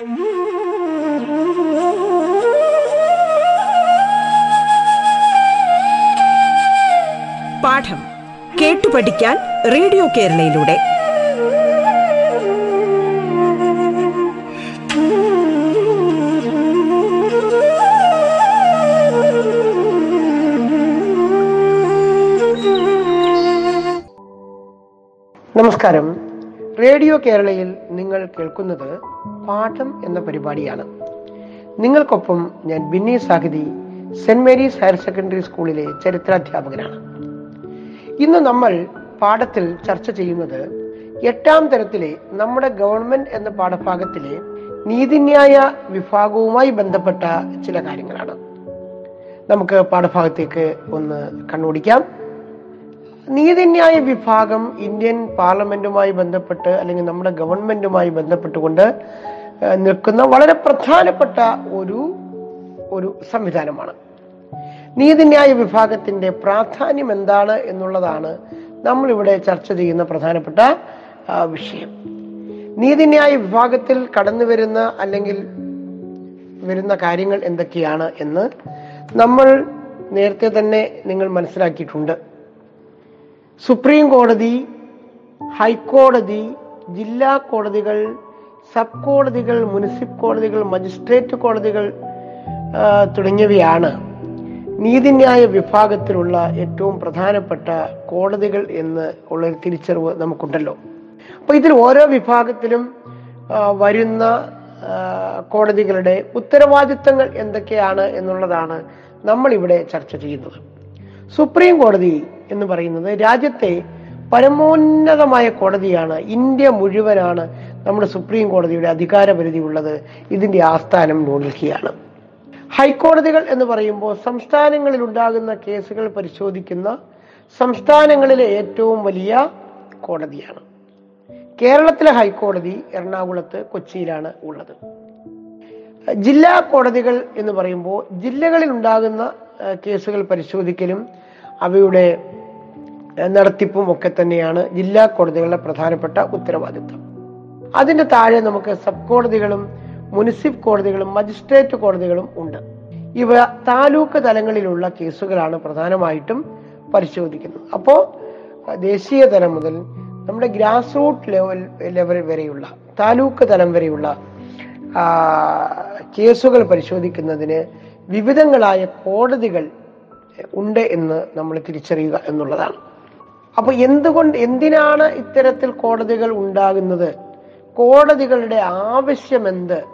പാഠം കേട്ടു പഠിക്കാൻ റേഡിയോ കേരളയിലൂടെ. നമസ്കാരം. റേഡിയോ കേരളയിൽ നിങ്ങൾ കേൾക്കുന്നത് പാഠം എന്ന പരിപാടിയാണ്. നിങ്ങൾക്കൊപ്പം ഞാൻ Binny Sahithi saint Mary's higher secondary സ്കൂളിലെ ചരിത്രാധ്യാപകനാണ്. ഇന്ന് നമ്മൾ പാഠത്തിൽ ചർച്ച ചെയ്യുന്നത് എട്ടാം തരത്തിലെ നമ്മുടെ ഗവൺമെന്റ് എന്ന പാഠഭാഗത്തിലെ നീതിന്യായ വിഭാഗവുമായി ബന്ധപ്പെട്ട ചില കാര്യങ്ങളാണ്. നമുക്ക് പാഠഭാഗത്തേക്ക് ഒന്ന് കണ്ണുപിടിക്കാം നീതിന്യായ വിഭാഗം ഇന്ത്യൻ പാർലമെന്റുമായി ബന്ധപ്പെട്ട് അല്ലെങ്കിൽ നമ്മുടെ ഗവൺമെന്റുമായി ബന്ധപ്പെട്ടുകൊണ്ട് നിൽക്കുന്ന വളരെ പ്രധാനപ്പെട്ട ഒരു ഒരു സംവിധാനമാണ്. നീതിന്യായ വിഭാഗത്തിന്റെ പ്രാധാന്യം എന്താണ് എന്നുള്ളതാണ് നമ്മളിവിടെ ചർച്ച ചെയ്യുന്ന പ്രധാനപ്പെട്ട വിഷയം. നീതിന്യായ വിഭാഗത്തിൽ കടന്നു വരുന്ന അല്ലെങ്കിൽ വരുന്ന കാര്യങ്ങൾ എന്തൊക്കെയാണ് എന്ന് നമ്മൾ നേരത്തെ തന്നെ നിങ്ങൾ മനസ്സിലാക്കിയിട്ടുണ്ട്. സുപ്രീം കോടതി ഹൈക്കോടതി ജില്ലാ കോടതികൾ സബ് കോടതികൾ മുനിസിപ്പ് കോടതികൾ മജിസ്ട്രേറ്റ് കോടതികൾ തുടങ്ങിയവയാണ് നീതിന്യായ വിഭാഗത്തിലുള്ള ഏറ്റവും പ്രധാനപ്പെട്ട കോടതികൾ എന്ന് ഉള്ളൊരു തിരിച്ചറിവ് നമുക്കുണ്ടല്ലോ. അപ്പൊ ഇതിൽ ഓരോ വിഭാഗത്തിലും വരുന്ന കോടതികളുടെ ഉത്തരവാദിത്തങ്ങൾ എന്തൊക്കെയാണ് എന്നുള്ളതാണ് നമ്മൾ ഇവിടെ ചർച്ച ചെയ്യുന്നത്. സുപ്രീം കോടതി എന്ന് പറയുന്നത് രാജ്യത്തെ പരമോന്നതമായ കോടതിയാണ്. ഇന്ത്യ മുഴുവനാണ് നമ്മുടെ സുപ്രീം കോടതിയുടെ അധികാരപരിധി ഉള്ളത് ഇതിന്റെ ആസ്ഥാനം ന്യൂഡൽഹിയാണ്. ഹൈക്കോടതികൾ എന്ന് പറയുമ്പോൾ സംസ്ഥാനങ്ങളിൽ ഉണ്ടാകുന്ന കേസുകൾ പരിശോധിക്കുന്ന സംസ്ഥാനങ്ങളിലെ ഏറ്റവും വലിയ കോടതിയാണ്. കേരളത്തിലെ ഹൈക്കോടതി എറണാകുളത്ത് കൊച്ചിയിലാണ് ഉള്ളത്. ജില്ലാ കോടതികൾ എന്ന് പറയുമ്പോൾ ജില്ലകളിൽ ഉണ്ടാകുന്ന കേസുകൾ പരിശോധിക്കലും അവയുടെ നടത്തിപ്പും ഒക്കെ തന്നെയാണ് ജില്ലാ കോടതികളുടെ പ്രധാനപ്പെട്ട ഉത്തരവാദിത്വം അതിന്റെ താഴെ നമുക്ക് സബ് കോടതികളും മുനിസിപ്പ് കോടതികളും മജിസ്ട്രേറ്റ് കോടതികളും ഉണ്ട്. ഇവ താലൂക്ക് തലങ്ങളിലുള്ള കേസുകളാണ് പ്രധാനമായിട്ടും പരിശോധിക്കുന്നത്. അപ്പോ ദേശീയ തലം മുതൽ നമ്മുടെ ഗ്രാസ് റൂട്ട് ലെവൽ ലെവൽ വരെയുള്ള താലൂക്ക് തലം വരെയുള്ള കേസുകൾ പരിശോധിക്കുന്നതിന് വിവിധങ്ങളായ കോടതികൾ ഉണ്ട് എന്ന് നമ്മൾ തിരിച്ചറിയുക എന്നുള്ളതാണ്. അപ്പൊ എന്തുകൊണ്ട് എന്തിനാണ് ഇത്തരത്തിൽ കോടതികൾ ഉണ്ടാകുന്നത്? കോടതികളുടെ ആവശ്യമെന്ത്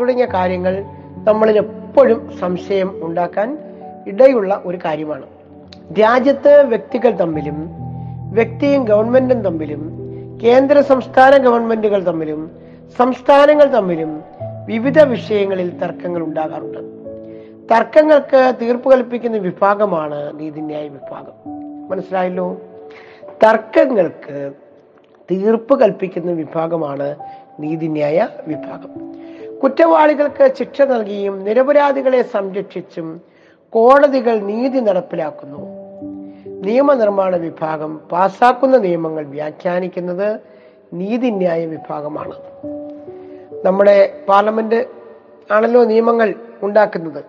തുടങ്ങിയ കാര്യങ്ങൾ നമ്മളിൽ എപ്പോഴും സംശയം ഉണ്ടാക്കാൻ ഇടയുള്ള ഒരു കാര്യമാണ്. രാജ്യത്ത് വ്യക്തികൾ തമ്മിലും വ്യക്തിയും ഗവൺമെന്റും തമ്മിലും കേന്ദ്ര സംസ്ഥാന ഗവൺമെന്റുകൾ തമ്മിലും സംസ്ഥാനങ്ങൾ തമ്മിലും വിവിധ വിഷയങ്ങളിൽ തർക്കങ്ങൾ ഉണ്ടാകാറുണ്ട്. തർക്കങ്ങൾക്ക് തീർപ്പ് കൽപ്പിക്കുന്ന വിഭാഗമാണ് നീതിന്യായ വിഭാഗം. മനസ്സിലായല്ലോ? തർക്കങ്ങൾക്ക് തീർപ്പ് കൽപ്പിക്കുന്ന വിഭാഗമാണ് നീതിന്യായ വിഭാഗം. കുറ്റവാളികൾക്ക് ശിക്ഷ നൽകിയും നിരപരാധികളെ സംരക്ഷിച്ചും കോടതികൾ നീതി നടപ്പിലാക്കുന്നു. നിയമനിർമ്മാണ വിഭാഗം പാസാക്കുന്ന നിയമങ്ങൾ വ്യാഖ്യാനിക്കുന്നത് നീതിന്യായ വിഭാഗമാണ്. നമ്മുടെ പാർലമെന്റ് ആണല്ലോ നിയമങ്ങൾ ഉണ്ടാക്കുന്നത്.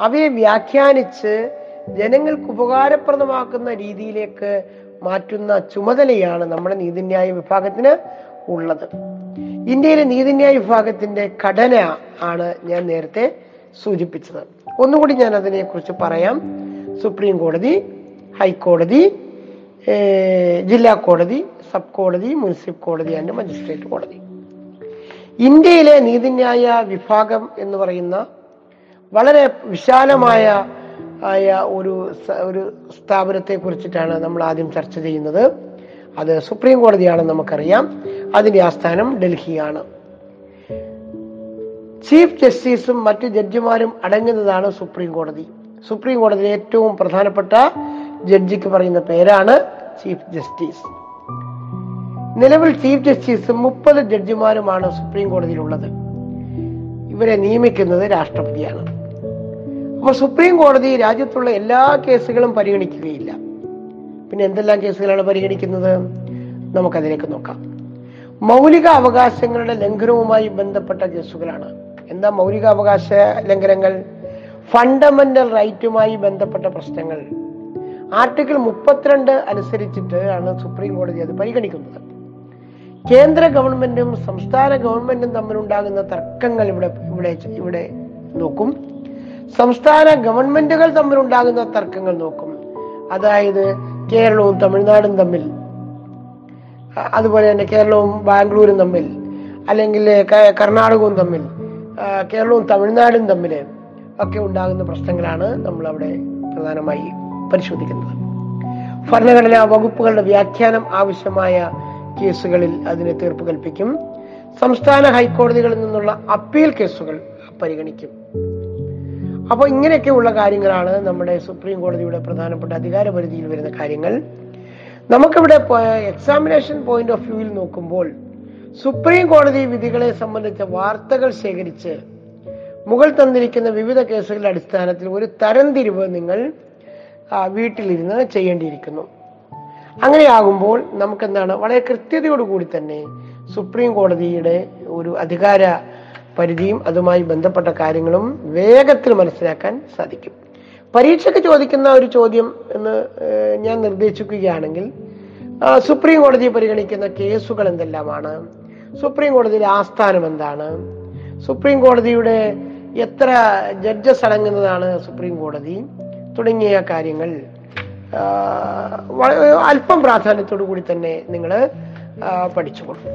അവയെ വ്യാഖ്യാനിച്ച് ജനങ്ങൾക്ക് ഉപകാരപ്രദമാക്കുന്ന രീതിയിലേക്ക് മാറ്റുന്ന ചുമതലയാണ് നമ്മുടെ നീതിന്യായ വിഭാഗത്തിന് ഉള്ളത്. ഇന്ത്യയിലെ നീതിന്യായ വിഭാഗത്തിന്റെ ഘടന ആണ് ഞാൻ നേരത്തെ സൂചിപ്പിച്ചത്. ഒന്നുകൂടി ഞാൻ അതിനെക്കുറിച്ച് പറയാം. സുപ്രീം കോടതി ഹൈക്കോടതി ജില്ലാ കോടതി സബ് കോടതി മുനിസിപ്പൽ കോടതി ആൻഡ് മജിസ്ട്രേറ്റ് കോടതി. ഇന്ത്യയിലെ നീതിന്യായ വിഭാഗം എന്ന് പറയുന്ന വളരെ വിശാലമായ ആയ ഒരു ഒരു സ്ഥാപനത്തെ കുറിച്ചിട്ടാണ് നമ്മൾ ആദ്യം ചർച്ച ചെയ്യുന്നത്. അത് സുപ്രീം കോടതിയാണെന്ന് നമുക്കറിയാം. അതിന്റെ ആസ്ഥാനം ഡൽഹിയാണ്. ചീഫ് ജസ്റ്റിസും മറ്റ് ജഡ്ജിമാരും അടങ്ങുന്നതാണ് സുപ്രീം കോടതി. സുപ്രീം കോടതിയിലെ ഏറ്റവും പ്രധാനപ്പെട്ട ജഡ്ജിക്ക് പറയുന്ന പേരാണ് ചീഫ് ജസ്റ്റിസ്. നിലവിൽ ചീഫ് ജസ്റ്റിസും മുപ്പത് ജഡ്ജിമാരുമാണ് സുപ്രീം കോടതിയിലുള്ളത്. ഇവരെ നിയമിക്കുന്നത് രാഷ്ട്രപതിയാണ്. അപ്പൊ സുപ്രീം കോടതി രാജ്യത്തുള്ള എല്ലാ കേസുകളും പരിഗണിക്കുകയില്ല. പിന്നെ എന്തെല്ലാം കേസുകളാണ് പരിഗണിക്കുന്നത്? നമുക്കതിലേക്ക് നോക്കാം. മൗലിക അവകാശങ്ങളുടെ ലംഘനവുമായി ബന്ധപ്പെട്ട കേസുകളാണ്. എന്താ മൗലിക അവകാശ ലംഘനങ്ങൾ? ഫണ്ടമെന്റൽ റൈറ്റുമായി ബന്ധപ്പെട്ട പ്രശ്നങ്ങൾ. ആർട്ടിക്കിൾ മുപ്പത്തിരണ്ട് അനുസരിച്ചിട്ട് ആണ് സുപ്രീം കോടതി അത് പരിഗണിക്കുന്നത്. കേന്ദ്ര ഗവൺമെന്റും സംസ്ഥാന ഗവൺമെന്റും തമ്മിലുണ്ടാകുന്ന തർക്കങ്ങൾ ഇവിടെ ഇവിടെ ഇവിടെ നോക്കും. സംസ്ഥാന ഗവൺമെന്റുകൾ തമ്മിലുണ്ടാകുന്ന തർക്കങ്ങൾ നോക്കും. അതായത് കേരളവും തമിഴ്നാടും തമ്മിൽ അതുപോലെ തന്നെ കേരളവും ബാംഗ്ലൂരും തമ്മിൽ അല്ലെങ്കിൽ കർണാടകവും തമ്മിൽ കേരളവും തമിഴ്നാടും തമ്മിൽ ഒക്കെ ഉണ്ടാകുന്ന പ്രശ്നങ്ങളാണ് നമ്മൾ അവിടെ പ്രധാനമായി പരിശോധിക്കുന്നത്. ഭരണഘടനാ വകുപ്പുകളുടെ വ്യാഖ്യാനം ആവശ്യമായ കേസുകളിൽ അതിനെ തീർപ്പ് കൽപ്പിക്കും. സംസ്ഥാന ഹൈക്കോടതികളിൽ നിന്നുള്ള അപ്പീൽ കേസുകൾ പരിഗണിക്കും. അപ്പോൾ ഇങ്ങനെയൊക്കെയുള്ള കാര്യങ്ങളാണ് നമ്മുടെ സുപ്രീം കോടതിയുടെ പ്രധാനപ്പെട്ട അധികാര പരിധിയിൽ വരുന്ന കാര്യങ്ങൾ. നമുക്കിവിടെ എക്സാമിനേഷൻ പോയിന്റ് ഓഫ് വ്യൂവിൽ നോക്കുമ്പോൾ സുപ്രീം കോടതി വിധികളെ സംബന്ധിച്ച വാർത്തകൾ ശേഖരിച്ച് മുകൾ തന്നിരിക്കുന്ന വിവിധ കേസുകളുടെ അടിസ്ഥാനത്തിൽ ഒരു തരംതിരിവ് നിങ്ങൾ വീട്ടിലിരുന്ന് ചെയ്യേണ്ടിയിരിക്കുന്നു. അങ്ങനെയാകുമ്പോൾ നമുക്കെന്താണ് വളരെ കൃത്യതയോടുകൂടി തന്നെ സുപ്രീം കോടതിയുടെ ഒരു അധികാര പരിധിയും അതുമായി ബന്ധപ്പെട്ട കാര്യങ്ങളും വേഗത്തിൽ മനസ്സിലാക്കാൻ സാധിക്കും. പരീക്ഷയ്ക്ക് ചോദിക്കുന്ന ഒരു ചോദ്യം എന്ന് ഞാൻ നിർദ്ദേശിക്കുകയാണെങ്കിൽ സുപ്രീം കോടതി പരിഗണിക്കുന്ന കേസുകൾ എന്തെല്ലാമാണ്? സുപ്രീം കോടതിയിലെ ആസ്ഥാനം എന്താണ്? സുപ്രീം കോടതിയുടെ എത്ര ജഡ്ജസ് അടങ്ങുന്നതാണ് സുപ്രീം കോടതി? തുടങ്ങിയ കാര്യങ്ങൾ അല്പം പ്രാധാന്യത്തോടു കൂടി തന്നെ നിങ്ങൾ പഠിച്ചു കൊടുക്കും.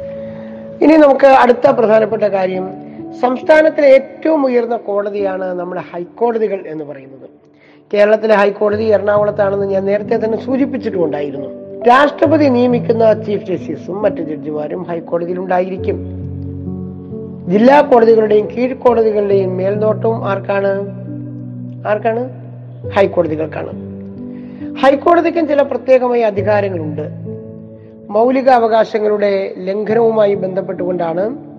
ഇനി നമുക്ക് അടുത്ത പ്രധാനപ്പെട്ട കാര്യം സംസ്ഥാനത്തിലെ ഏറ്റവും ഉയർന്ന കോടതിയാണ് നമ്മുടെ ഹൈക്കോടതികൾ എന്ന് പറയുന്നത്. കേരളത്തിലെ ഹൈക്കോടതി എറണാകുളത്താണെന്ന് ഞാൻ നേരത്തെ തന്നെ സൂചിപ്പിച്ചിട്ടുണ്ടായിരുന്നു രാഷ്ട്രപതി നിയമിക്കുന്ന ചീഫ് ജസ്റ്റിസും മറ്റ് ജഡ്ജിമാരും ഹൈക്കോടതിയിൽ ഉണ്ടായിരിക്കും ജില്ലാ കോടതികളുടെയും കീഴ്ക്കോടതികളുടെയും മേൽനോട്ടവും ആർക്കാണ്? ആർക്കാണ്? ഹൈക്കോടതികൾക്കാണ്. ഹൈക്കോടതിക്കും ചില പ്രത്യേകമായ അധികാരങ്ങളുണ്ട്. മൗലിക അവകാശങ്ങളുടെ ലംഘനവുമായി ബന്ധപ്പെട്ടുകൊണ്ടാണ്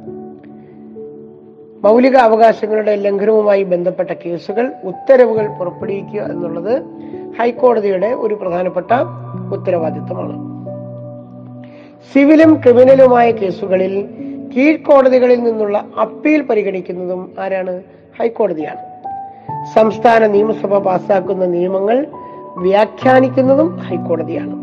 മൗലിക അവകാശങ്ങളുടെ ലംഘനവുമായി ബന്ധപ്പെട്ട കേസുകൾ ഉത്തരവുകൾ പുറപ്പെടുവിക്കുക എന്നുള്ളത് ഹൈക്കോടതിയുടെ ഒരു പ്രധാനപ്പെട്ട ഉത്തരവാദിത്തമാണ് സിവിലും ക്രിമിനലുമായ കേസുകളിൽ കീഴ്ക്കോടതികളിൽ നിന്നുള്ള അപ്പീൽ പരിഗണിക്കുന്നതും ആരാണ്? ഹൈക്കോടതിയാണ്. സംസ്ഥാന നിയമസഭ പാസാക്കുന്ന നിയമങ്ങൾ വ്യാഖ്യാനിക്കുന്നതും ഹൈക്കോടതിയാണ്.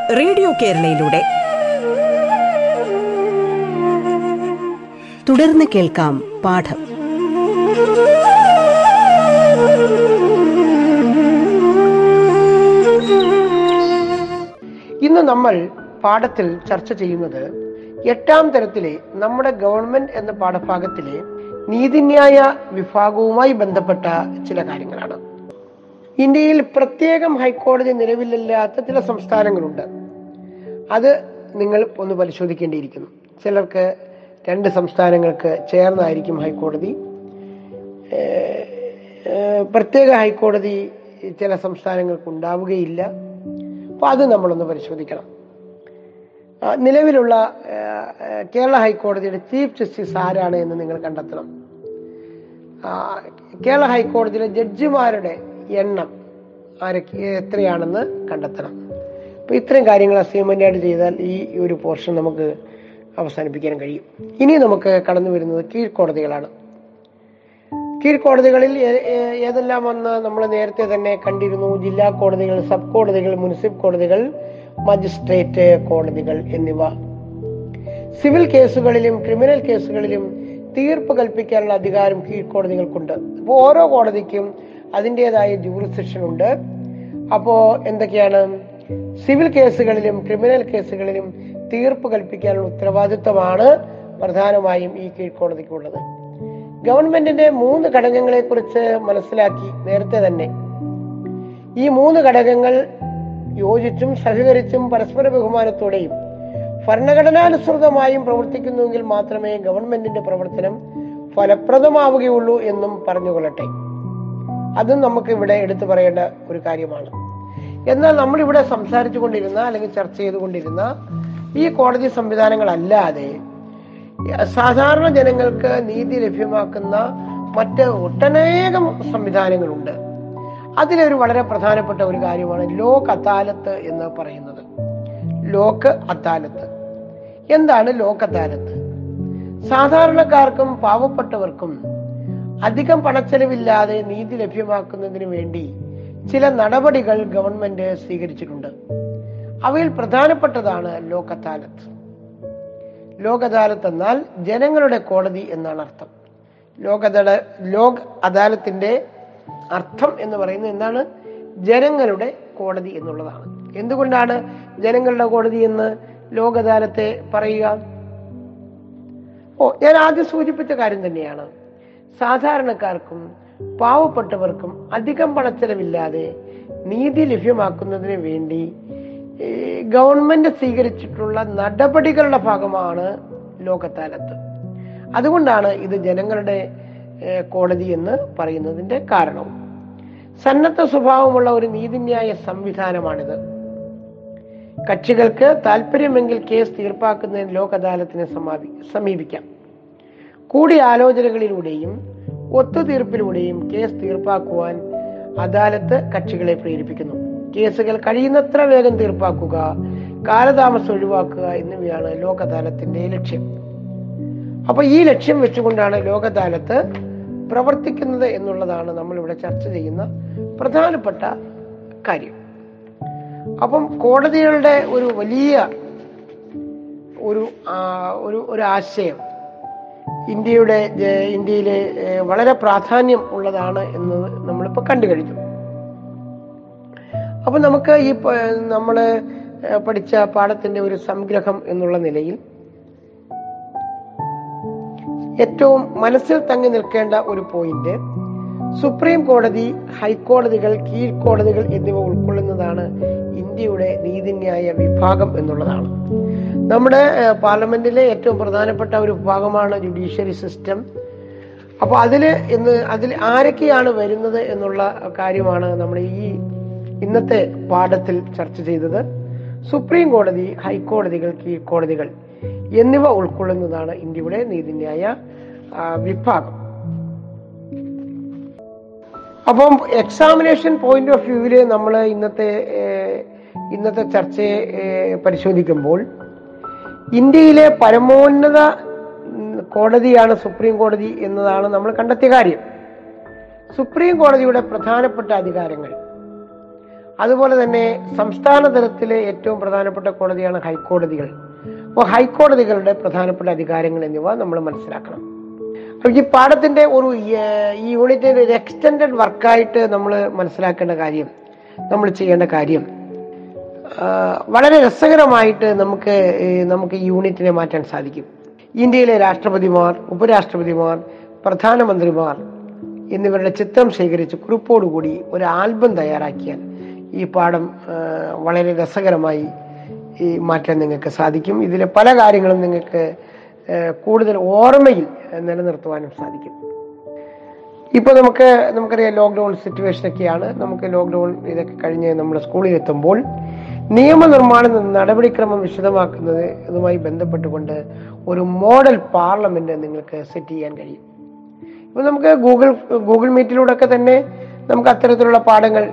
റേഡിയോ കേരളയിലൂടെ. തുടർന്ന് കേൾക്കാം പാഠം. ഇന്ന് നമ്മൾ പാഠത്തിൽ ചർച്ച ചെയ്യുന്നത് എട്ടാം തരത്തിലെ നമ്മുടെ ഗവൺമെന്റ് എന്ന പാഠഭാഗത്തിലെ നീതിന്യായ വിഭാഗവുമായി ബന്ധപ്പെട്ട ചില കാര്യങ്ങളാണ്. ഇന്ത്യയിൽ പ്രത്യേകം ഹൈക്കോടതി നിലവിലില്ലാത്ത ചില സംസ്ഥാനങ്ങളുണ്ട്. അത് നിങ്ങൾ ഒന്ന് പരിശോധിക്കേണ്ടിയിരിക്കുന്നു. ചിലർക്ക് രണ്ട് സംസ്ഥാനങ്ങൾക്ക് ചേർന്നായിരിക്കും ഹൈക്കോടതി. പ്രത്യേക ഹൈക്കോടതി ചില സംസ്ഥാനങ്ങൾക്ക് ഉണ്ടാവുകയില്ല. അപ്പോൾ അത് നമ്മളൊന്ന് പരിശോധിക്കണം. നിലവിലുള്ള കേരള ഹൈക്കോടതിയുടെ ചീഫ് ജസ്റ്റിസ് ആരാണ് എന്ന് നിങ്ങൾ കണ്ടെത്തണം. കേരള ഹൈക്കോടതിയിലെ ജഡ്ജിമാരുടെ എണ്ണം ആരൊക്കെ എത്രയാണെന്ന് കണ്ടെത്തണം. അപ്പൊ ഇത്രയും കാര്യങ്ങൾ അസൈൻമെന്റ് ആയിട്ട് ചെയ്താൽ ഈ ഒരു പോർഷൻ നമുക്ക് അവസാനിപ്പിക്കാൻ കഴിയും. ഇനി നമുക്ക് കടന്നു വരുന്നത് കീഴ്ക്കോടതികളാണ്. കീഴ്ക്കോടതികളിൽ ഏതെല്ലാം വന്ന് നമ്മൾ നേരത്തെ തന്നെ കണ്ടിരുന്നു. ജില്ലാ കോടതികൾ സബ് കോടതികൾ മുനിസിപ്പൽ കോടതികൾ മജിസ്ട്രേറ്റ് കോടതികൾ എന്നിവ. സിവിൽ കേസുകളിലും ക്രിമിനൽ കേസുകളിലും തീർപ്പ് കൽപ്പിക്കാനുള്ള അധികാരം കീഴ്ക്കോടതികൾക്കുണ്ട്. അപ്പോൾ ഓരോ കോടതിക്കും അതിന്റെതായ ജൂറിസ്ഡിക്ഷൻ ഉണ്ട്. അപ്പോൾ എന്തൊക്കെയാണ്? സിവിൽ കേസുകളിലും ക്രിമിനൽ കേസുകളിലും തീർപ്പ് കൽപ്പിക്കാനുള്ള ഉത്തരവാദിത്വമാണ് പ്രധാനമായും ഈ കീഴ്ക്കോടതിക്കുള്ളത്. ഗവൺമെന്റിന്റെ മൂന്ന് ഘടകങ്ങളെ കുറിച്ച് മനസ്സിലാക്കി നേരത്തെ തന്നെ. ഈ മൂന്ന് ഘടകങ്ങൾ യോജിച്ചും സഹകരിച്ചും പരസ്പര ബഹുമാനത്തോടെയും ഭരണഘടനാനുസൃതമായും പ്രവർത്തിക്കുന്നുവെങ്കിൽ മാത്രമേ ഗവൺമെന്റിന്റെ പ്രവർത്തനം ഫലപ്രദമാവുകയുള്ളൂ എന്നും പറഞ്ഞുകൊള്ളട്ടെ. അതും നമുക്ക് ഇവിടെ എടുത്തു പറയേണ്ട ഒരു കാര്യമാണ്. എന്നാൽ നമ്മൾ ഇവിടെ സംസാരിച്ചു കൊണ്ടിരുന്ന അല്ലെങ്കിൽ ചർച്ച ചെയ്തുകൊണ്ടിരുന്ന ഈ കോടതി സംവിധാനങ്ങളല്ലാതെ സാധാരണ ജനങ്ങൾക്ക് നീതി ലഭ്യമാക്കുന്ന മറ്റ് ഒട്ടനേകം സംവിധാനങ്ങളുണ്ട്. അതിലൊരു വളരെ പ്രധാനപ്പെട്ട ഒരു കാര്യമാണ് ലോക് അദാലത്ത് എന്ന് പറയുന്നത്. ലോക് അദാലത്ത്. എന്താണ് ലോക് അദാലത്ത്? സാധാരണക്കാർക്കും പാവപ്പെട്ടവർക്കും അധികം പണച്ചെലവില്ലാതെ നീതി ലഭ്യമാക്കുന്നതിന് വേണ്ടി ചില നടപടികൾ ഗവൺമെന്റ് സ്വീകരിച്ചിട്ടുണ്ട്. അവയിൽ പ്രധാനപ്പെട്ടതാണ് ലോക് അദാലത്ത് ലോക് അദാലത്ത് എന്നാൽ ജനങ്ങളുടെ കോടതി എന്നാണ് അർത്ഥം. ലോക് ലോക് അദാലത്തിന്റെ അർത്ഥം എന്ന് പറയുന്നത് എന്താണ്? ജനങ്ങളുടെ കോടതി എന്നുള്ളതാണ്. എന്തുകൊണ്ടാണ് ജനങ്ങളുടെ കോടതി എന്ന് ലോക് അദാലത്തെ പറയുക? ഓ ഞാൻ ആദ്യം സൂചിപ്പിച്ച കാര്യം തന്നെയാണ്. സാധാരണക്കാർക്കും പാവപ്പെട്ടവർക്കും അധികം പണച്ചെലവില്ലാതെ നീതി ലഭ്യമാക്കുന്നതിന് വേണ്ടി ഗവൺമെന്റ് സ്വീകരിച്ചിട്ടുള്ള നടപടികളുടെ ഭാഗമാണ് ലോകത്താലത്ത്. അതുകൊണ്ടാണ് ഇത് ജനങ്ങളുടെ കോടതി എന്ന് പറയുന്നതിന്റെ കാരണവും സന്നദ്ധ സ്വഭാവമുള്ള ഒരു നീതിന്യായ സംവിധാനമാണിത്. കക്ഷികൾക്ക് താല്പര്യമെങ്കിൽ കേസ് തീർപ്പാക്കുന്നതിന് ലോക് അദാലത്തിനെ സമാപി- സമീപിക്കാം. കൂടിയാലോചനകളിലൂടെയും ഒത്തുതീർപ്പിലൂടെയും കേസ് തീർപ്പാക്കുവാൻ അദാലത്ത് കക്ഷികളെ പ്രേരിപ്പിക്കുന്നു. കേസുകൾ കഴിയുന്നത്ര വേഗം തീർപ്പാക്കുക കാലതാമസം ഒഴിവാക്കുക എന്നിവയാണ് ലോക് അദാലത്തിന്റെ ലക്ഷ്യം. അപ്പൊ ഈ ലക്ഷ്യം വെച്ചുകൊണ്ടാണ് ലോക് അദാലത്ത് പ്രവർത്തിക്കുന്നത് എന്നുള്ളതാണ് നമ്മൾ ഇവിടെ ചർച്ച ചെയ്യുന്ന പ്രധാനപ്പെട്ട കാര്യം. അപ്പം കോടതികളുടെ ഒരു വലിയ ഒരു ഒരു ഒരു ആശയം ഇന്ത്യയുടെ ഇന്ത്യയിലെ വളരെ പ്രാധാന്യം ഉള്ളതാണ് എന്ന് നമ്മളിപ്പോൾ കണ്ടു കഴിഞ്ഞു. അപ്പൊ നമുക്ക് ഈ നമ്മൾ പഠിച്ച പാഠത്തിന്റെ ഒരു സംഗ്രഹം എന്നുള്ള നിലയിൽ ഏറ്റവും മനസ്സിൽ തങ്ങി നിൽക്കേണ്ട ഒരു പോയിന്റ് സുപ്രീം കോടതി ഹൈക്കോടതികൾ കീഴ്ക്കോടതികൾ എന്നിവ ഉൾക്കൊള്ളുന്നതാണ് ഇന്ത്യയുടെ നീതിന്യായ വിഭാഗം എന്നുള്ളതാണ്. നമ്മുടെ പാർലമെന്റിലെ ഏറ്റവും പ്രധാനപ്പെട്ട ഒരു വിഭാഗമാണ് ജുഡീഷ്യറി സിസ്റ്റം. അപ്പോൾ അതിൽ ഇന്ന് അതിൽ ആരൊക്കെയാണ് വരുന്നത് എന്നുള്ള കാര്യമാണ് നമ്മൾ ഈ ഇന്നത്തെ പാഠത്തിൽ ചർച്ച ചെയ്തത്. സുപ്രീം കോടതി ഹൈക്കോടതികൾ കീഴ്ക്കോടതികൾ എന്നിവ ഉൾക്കൊള്ളുന്നതാണ് ഇന്ത്യയുടെ നീതിന്യായ വിഭാഗം. അപ്പം എക്സാമിനേഷൻ പോയിന്റ് ഓഫ് വ്യൂവിൽ നമ്മൾ ഇന്നത്തെ ഇന്നത്തെ ചർച്ചയെ പരിശോധിക്കുമ്പോൾ ഇന്ത്യയിലെ പരമോന്നത കോടതിയാണ് സുപ്രീം കോടതി എന്നതാണ് നമ്മൾ കണ്ടെത്തിയ കാര്യം. സുപ്രീം കോടതിയുടെ പ്രധാനപ്പെട്ട അധികാരങ്ങൾ. അതുപോലെ തന്നെ സംസ്ഥാന തലത്തിലെ ഏറ്റവും പ്രധാനപ്പെട്ട കോടതിയാണ് ഹൈക്കോടതികൾ. അപ്പോൾ ഹൈക്കോടതികളുടെ പ്രധാനപ്പെട്ട അധികാരങ്ങൾ എന്നിവ നമ്മൾ മനസ്സിലാക്കണം. അപ്പോൾ ഈ പാഠത്തിന്റെ ഒരു ഈ യൂണിറ്റിന്റെ ഒരു എക്സ്റ്റൻഡഡ് വർക്കായിട്ട് നമ്മൾ മനസ്സിലാക്കേണ്ട കാര്യം നമ്മൾ ചെയ്യേണ്ട കാര്യം വളരെ രസകരമായിട്ട് നമുക്ക് നമുക്ക് യൂണിറ്റിനെ മാറ്റാൻ സാധിക്കും. ഇന്ത്യയിലെ രാഷ്ട്രപതിമാർ ഉപരാഷ്ട്രപതിമാർ പ്രധാനമന്ത്രിമാർ എന്നിവരുടെ ചിത്രം ശേഖരിച്ച് കുറിപ്പോടുകൂടി ഒരു ആൽബം തയ്യാറാക്കിയാൽ ഈ പാഠം വളരെ രസകരമായി ഈ മാറ്റാൻ നിങ്ങൾക്ക് സാധിക്കും. ഇതിലെ പല കാര്യങ്ങളും നിങ്ങൾക്ക് കൂടുതൽ ഓർമ്മയിൽ നിലനിർത്തുവാനും സാധിക്കും. ഇപ്പോൾ നമുക്ക് നമുക്കറിയാം ലോക്ക്ഡൗൺ സിറ്റുവേഷൻ ഒക്കെയാണ്. നമുക്ക് ലോക്ക്ഡൗൺ ഇതൊക്കെ കഴിഞ്ഞ് നമ്മൾ സ്കൂളിൽ എത്തുമ്പോൾ നിയമനിർമ്മാണ നടപടിക്രമം വിശദമാക്കുന്നത് ഇതുമായി ബന്ധപ്പെട്ടുകൊണ്ട് ഒരു മോഡൽ പാർലമെന്റ് നിങ്ങൾക്ക് സെറ്റ് ചെയ്യാൻ കഴിയും. ഇപ്പൊ നമുക്ക് ഗൂഗിൾ ഗൂഗിൾ മീറ്റിലൂടെ ഒക്കെ തന്നെ നമുക്ക് അത്തരത്തിലുള്ള പാഠങ്ങൾ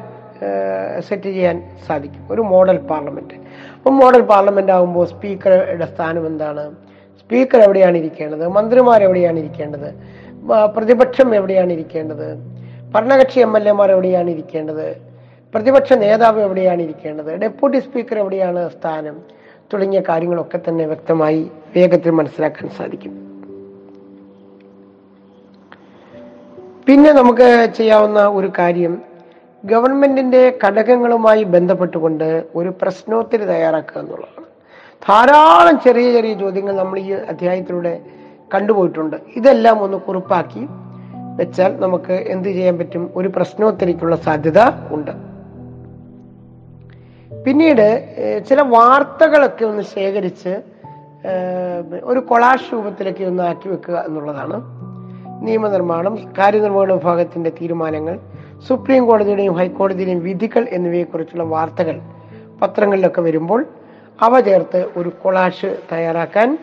സെറ്റ് ചെയ്യാൻ സാധിക്കും. ഒരു മോഡൽ പാർലമെന്റ്. അപ്പം മോഡൽ പാർലമെന്റ് ആകുമ്പോൾ സ്പീക്കറുടെ സ്ഥാനം എന്താണ്? സ്പീക്കർ എവിടെയാണ് ഇരിക്കേണ്ടത്? മന്ത്രിമാർ എവിടെയാണ് ഇരിക്കേണ്ടത്? പ്രതിപക്ഷം എവിടെയാണ് ഇരിക്കേണ്ടത്? ഭരണകക്ഷി എം എൽ എമാർ എവിടെയാണ് ഇരിക്കേണ്ടത്? പ്രതിപക്ഷ നേതാവ് എവിടെയാണ് ഇരിക്കേണ്ടത്? ഡെപ്യൂട്ടി സ്പീക്കർ എവിടെയാണ് സ്ഥാനം? തുടങ്ങിയ കാര്യങ്ങളൊക്കെ തന്നെ വ്യക്തമായി വേഗത്തിൽ മനസ്സിലാക്കാൻ സാധിക്കും. പിന്നെ നമുക്ക് ചെയ്യാവുന്ന ഒരു കാര്യം ഗവൺമെന്റിന്റെ ഘടകങ്ങളുമായി ബന്ധപ്പെട്ടുകൊണ്ട് ഒരു പ്രശ്നോത്തരി തയ്യാറാക്കുക എന്നുള്ളതാണ്. ധാരാളം ചെറിയ ചെറിയ ചോദ്യങ്ങൾ നമ്മൾ ഈ അധ്യായത്തിലൂടെ കണ്ടുപോയിട്ടുണ്ട്. ഇതെല്ലാം ഒന്ന് കുറിപ്പാക്കി വെച്ചാൽ നമുക്ക് എന്ത് ചെയ്യാൻ പറ്റും? ഒരു പ്രശ്നോത്തരിക്കുള്ള സാധ്യത ഉണ്ട്. പിന്നീട് ചില വാർത്തകളൊക്കെ ഒന്ന് ശേഖരിച്ച് ഒരു കൊളാഷ് രൂപത്തിലൊക്കെ ഒന്ന് ആക്കി വെക്കുക എന്നുള്ളതാണ് നിയമനിർമ്മാണം കാര്യനിർവഹണ വിഭാഗത്തിന്റെ തീരുമാനങ്ങൾ സുപ്രീം കോടതിയുടെയും ഹൈക്കോടതിയുടെയും വിധികൾ എന്നിവയെക്കുറിച്ചുള്ള വാർത്തകൾ പത്രങ്ങളിലൊക്കെ വരുമ്പോൾ അവ ചേർത്ത് ഒരു കൊളാഷ് തയ്യാറാക്കാൻ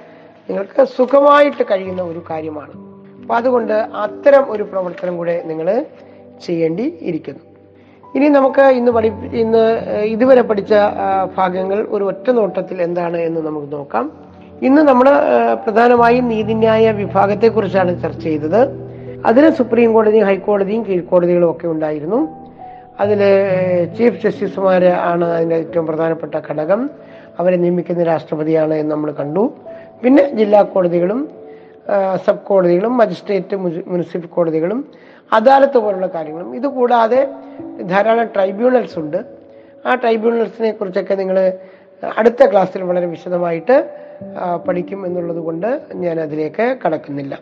നിങ്ങൾക്ക് സുഖമായിട്ട് കഴിയുന്ന ഒരു കാര്യമാണ്. അപ്പൊ അതുകൊണ്ട് അത്തരം ഒരു പ്രവർത്തനം കൂടെ നിങ്ങൾ ചെയ്യേണ്ടി ഇരിക്കുന്നു ഇനി നമുക്ക് ഇന്ന് പഠി ഇന്ന് ഇതുവരെ പഠിച്ച ഭാഗങ്ങൾ ഒരു ഒറ്റ നോട്ടത്തിൽ എന്താണ് എന്ന് നമുക്ക് നോക്കാം. ഇന്ന് നമ്മൾ പ്രധാനമായും നീതിന്യായ വിഭാഗത്തെക്കുറിച്ചാണ് ചർച്ച ചെയ്തത്. അതിന് സുപ്രീം കോടതിയും ഹൈക്കോടതിയും കീഴ്ക്കോടതികളും ഒക്കെ ഉണ്ടായിരുന്നു. അതിൽ ചീഫ് ജസ്റ്റിസുമാർ ആണ് അതിന്റെ ഏറ്റവും പ്രധാനപ്പെട്ട ഘടകം. അവരെ നിയമിക്കുന്ന രാഷ്ട്രപതിയാണ് എന്ന് നമ്മൾ കണ്ടു. പിന്നെ ജില്ലാ കോടതികളും സബ് കോടതികളും മജിസ്ട്രേറ്റ് മുനിസിപ്പൽ കോടതികളും അദാലത്ത് പോലുള്ള കാര്യങ്ങളും. ഇതുകൂടാതെ ധാരാളം ട്രൈബ്യൂണൽസ് ഉണ്ട്. ആ ട്രൈബ്യൂണൽസിനെ കുറിച്ചൊക്കെ നിങ്ങൾ അടുത്ത ക്ലാസ്സിൽ വളരെ വിശദമായിട്ട് പഠിക്കും എന്നുള്ളത് കൊണ്ട് ഞാൻ അതിലേക്ക് കടക്കുന്നില്ല.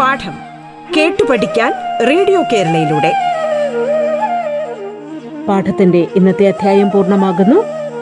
പാഠം കേട്ടു പഠിക്കാൻ റേഡിയോ കേരളയിലൂടെ. പാഠത്തിന്റെ ഇന്നത്തെ അധ്യായം പൂർണമാകുന്നു.